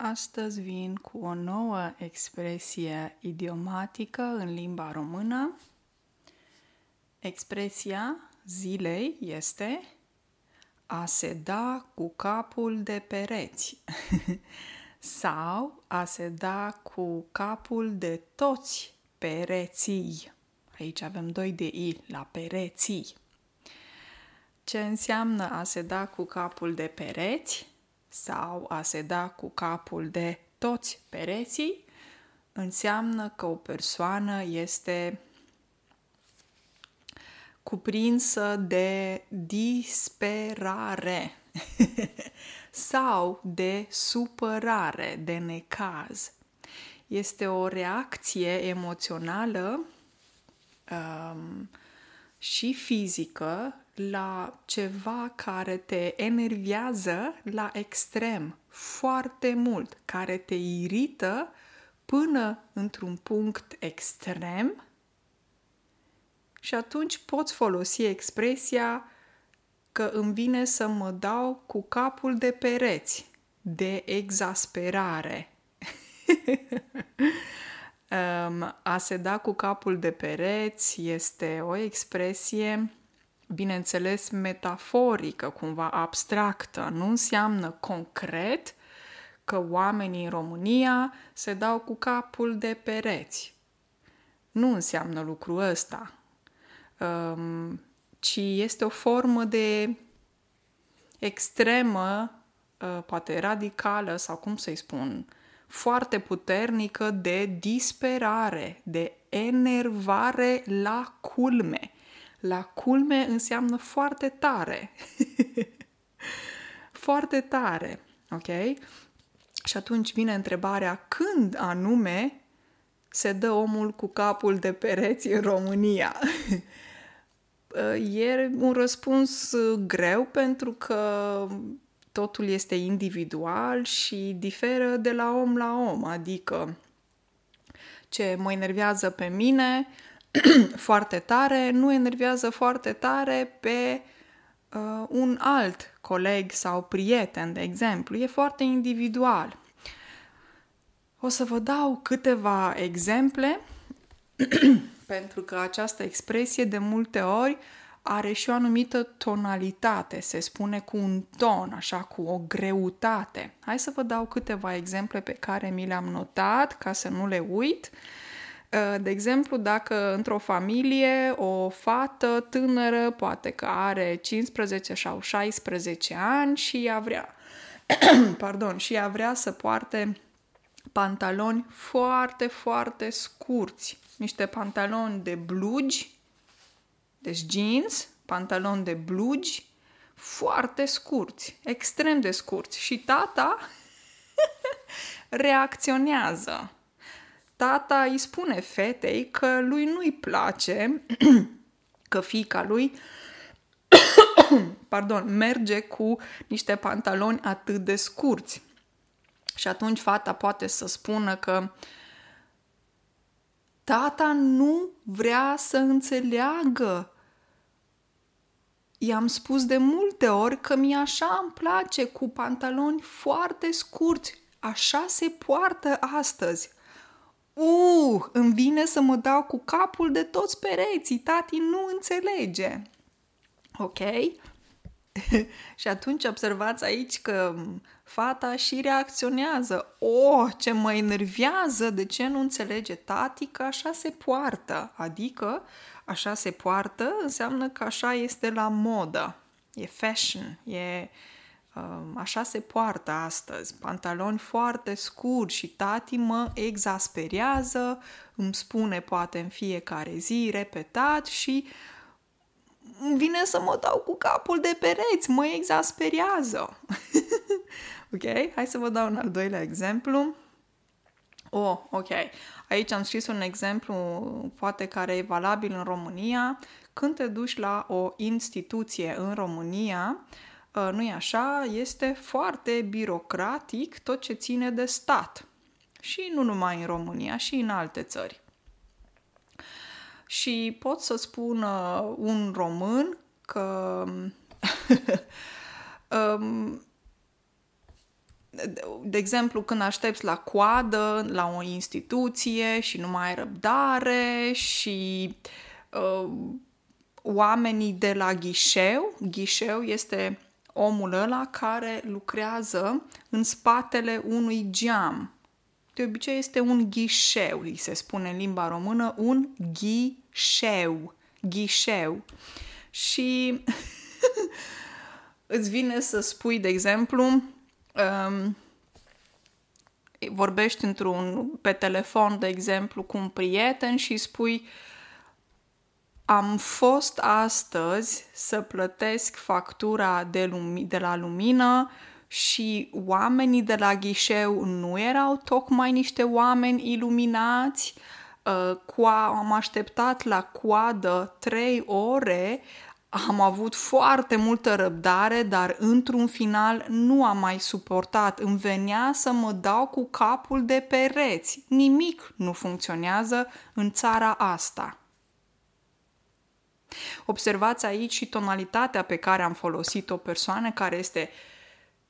Astăzi vin cu o nouă expresie idiomatică în limba română. Expresia zilei este a se da cu capul de pereți sau a se da cu capul de toți pereții. Aici avem doi de i la pereții. Ce înseamnă a se da cu capul de pereți? Sau a se da cu capul de toți pereții înseamnă că o persoană este cuprinsă de disperare sau de supărare, de necaz. Este o reacție emoțională um, și fizică la ceva care te enervează la extrem, foarte mult, care te irită până într-un punct extrem și atunci poți folosi expresia că îmi vine să mă dau cu capul de pereți, de exasperare. A se da cu capul de pereți este o expresie bineînțeles, metaforică, cumva abstractă. Nu înseamnă concret că oamenii în România se dau cu capul de pereți. Nu înseamnă lucrul ăsta, um, ci este o formă de extremă, uh, poate radicală sau cum să-i spun, foarte puternică de disperare, de enervare la culme la culme înseamnă foarte tare. foarte tare, ok? Și atunci vine întrebarea când anume se dă omul cu capul de pereți în România? e un răspuns greu pentru că totul este individual și diferă de la om la om, adică ce mă enervează pe mine foarte tare nu enervează foarte tare pe uh, un alt coleg sau prieten, de exemplu. E foarte individual. O să vă dau câteva exemple pentru că această expresie de multe ori are și o anumită tonalitate, se spune cu un ton, așa, cu o greutate. Hai să vă dau câteva exemple pe care mi le-am notat ca să nu le uit. Uh, Uh, de exemplu, dacă într-o familie o fată tânără, poate că are 15 sau 16 ani și ea vrea, pardon, și ea vrea să poarte pantaloni foarte, foarte scurți, niște pantaloni de blugi, deci jeans, pantaloni de blugi, foarte scurți, extrem de scurți. Și tata reacționează tata îi spune fetei că lui nu-i place că fica lui pardon, merge cu niște pantaloni atât de scurți. Și atunci fata poate să spună că tata nu vrea să înțeleagă. I-am spus de multe ori că mi așa îmi place cu pantaloni foarte scurți. Așa se poartă astăzi. Uh, îmi vine să mă dau cu capul de toți pereții, tati nu înțelege. Ok? și atunci observați aici că fata și reacționează. Oh, ce mă enervează, de ce nu înțelege tati că așa se poartă? Adică, așa se poartă înseamnă că așa este la modă. E fashion, e așa se poartă astăzi, pantaloni foarte scurți și tati mă exasperează, îmi spune poate în fiecare zi, repetat și îmi vine să mă dau cu capul de pereți, mă exasperează. ok? Hai să vă dau un al doilea exemplu. Oh, ok. Aici am scris un exemplu, poate care e valabil în România. Când te duci la o instituție în România, uh, Uh, nu-i așa? Este foarte birocratic tot ce ține de stat. Și nu numai în România, și în alte țări. Și pot să spun uh, un român că um, de exemplu, când aștepți la coadă la o instituție și nu mai ai răbdare și uh, oamenii de la ghișeu, ghișeu este omul ăla care lucrează în spatele unui geam. De obicei este un ghișeu, îi se spune în limba română, un ghișeu, ghișeu. Și îți vine să spui, de exemplu, um, vorbești într-un, pe telefon, de exemplu, cu un prieten și spui am fost astăzi să plătesc factura de, lumi- de la lumină și oamenii de la ghișeu nu erau tocmai niște oameni iluminați. Uh, am așteptat la coadă trei ore, am avut foarte multă răbdare, dar într-un final nu am mai suportat. Îmi venea să mă dau cu capul de pereți. Nimic nu funcționează în țara asta. Observați aici și tonalitatea pe care am folosit o persoană care este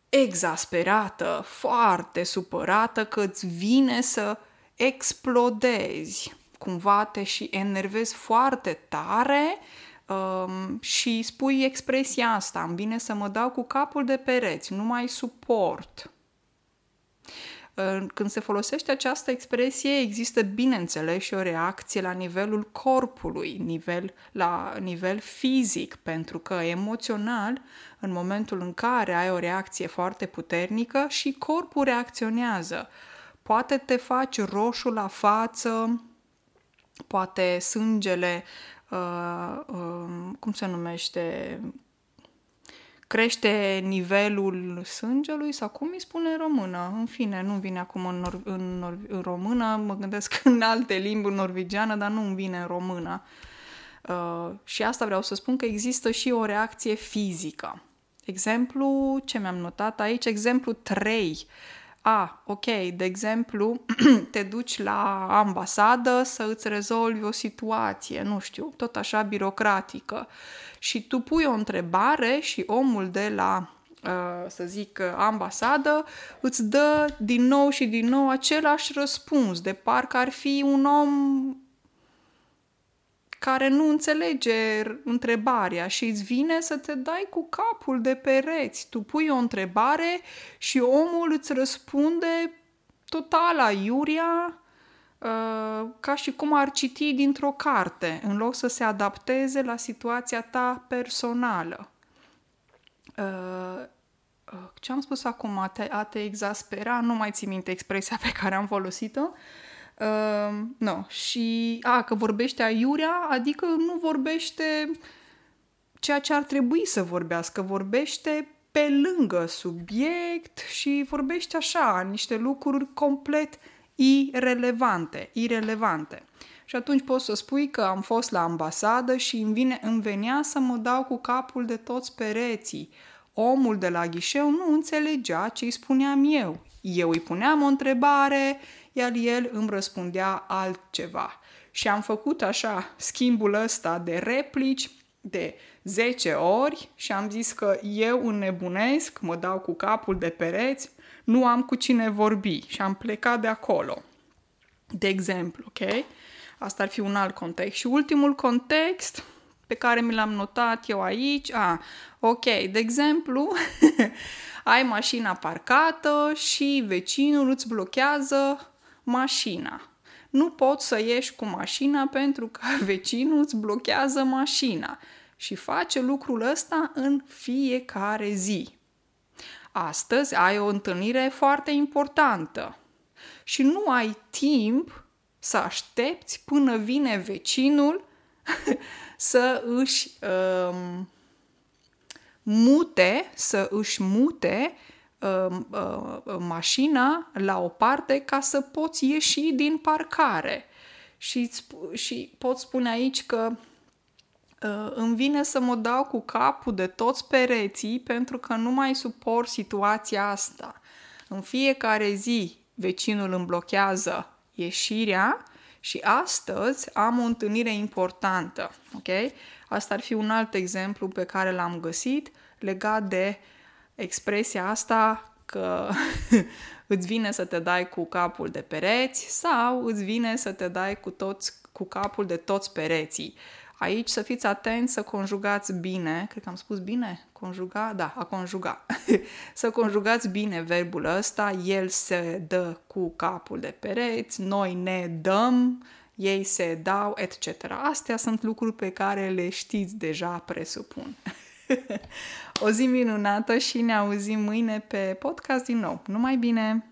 exasperată, foarte supărată că îți vine să explodezi. Cumva te și enervezi foarte tare um, și spui expresia asta, îmi vine să mă dau cu capul de pereți, nu mai suport. Când se folosește această expresie, există, bineînțeles, și o reacție la nivelul corpului, nivel, la nivel fizic, pentru că emoțional, în momentul în care ai o reacție foarte puternică și corpul reacționează. Poate te faci roșu la față, poate sângele, uh, uh, cum se numește, crește nivelul sângelui sau cum îi spune în română. În fine, nu vine acum în, nor- în, nor- în română, mă gândesc în alte limbi, în norvegiană, dar nu îmi vine în română. Uh, și asta vreau să spun că există și o reacție fizică. Exemplu, ce mi-am notat aici? Exemplu 3. A, ok, de exemplu, te duci la ambasadă să îți rezolvi o situație, nu știu, tot așa birocratică. Uh, și tu pui o întrebare și omul de la, uh, să zic, ambasadă îți dă din nou și din nou același răspuns, de parcă ar fi un om care nu înțelege întrebarea și îți vine să te dai cu capul de pereți. Tu pui o întrebare și omul îți răspunde total aiuria Uh, ca și cum ar citi dintr-o carte, în loc să se adapteze la situația ta personală. Uh, uh, ce am spus acum? A te, a te exaspera? Nu mai țin minte expresia pe care am folosit-o. Uh, no. Și, a, că vorbește aiurea, adică nu vorbește ceea ce ar trebui să vorbească, vorbește pe lângă subiect și vorbește așa, niște lucruri complet uh, irelevante, irelevante. Și atunci poți să spui că am fost la ambasadă și îmi, vine, îmi venea să mă dau cu capul de toți pereții. Omul de la ghișeu nu înțelegea ce îi spuneam eu. Eu îi puneam o întrebare, iar el îmi răspundea altceva. Și am făcut așa schimbul ăsta de replici de 10 ori și am zis că eu înnebunesc, mă dau cu capul de pereți, nu am cu cine vorbi și am plecat de acolo. De exemplu, ok? Asta ar fi un alt context. Și ultimul context pe care mi l-am notat eu aici, a, ok, de exemplu, ai mașina parcată și vecinul îți blochează mașina. Nu poți să ieși cu mașina pentru că vecinul îți blochează mașina și face lucrul ăsta în fiecare zi. Astăzi ai o întâlnire foarte importantă și nu ai timp să aștepți până vine vecinul să își um, mute, să își mute um, uh, mașina la o parte ca să poți ieși din parcare. Și, și pot spune aici că Uh, îmi vine să mă dau cu capul de toți pereții pentru că nu mai suport situația asta. În fiecare zi vecinul îmi blochează ieșirea și astăzi am o întâlnire importantă. Ok? Asta ar fi un alt exemplu pe care l-am găsit legat de expresia asta că îți vine să te dai cu capul de pereți sau îți vine să te dai cu, toți, cu capul de toți pereții. Aici să fiți atenți să conjugați bine, cred că am spus bine, conjuga, da, a conjuga. să conjugați bine verbul ăsta, el se dă cu capul de pereți, noi ne dăm, ei se dau, etc. Astea sunt lucruri pe care le știți deja, presupun. o zi minunată și ne auzim mâine pe podcast din nou. Numai bine!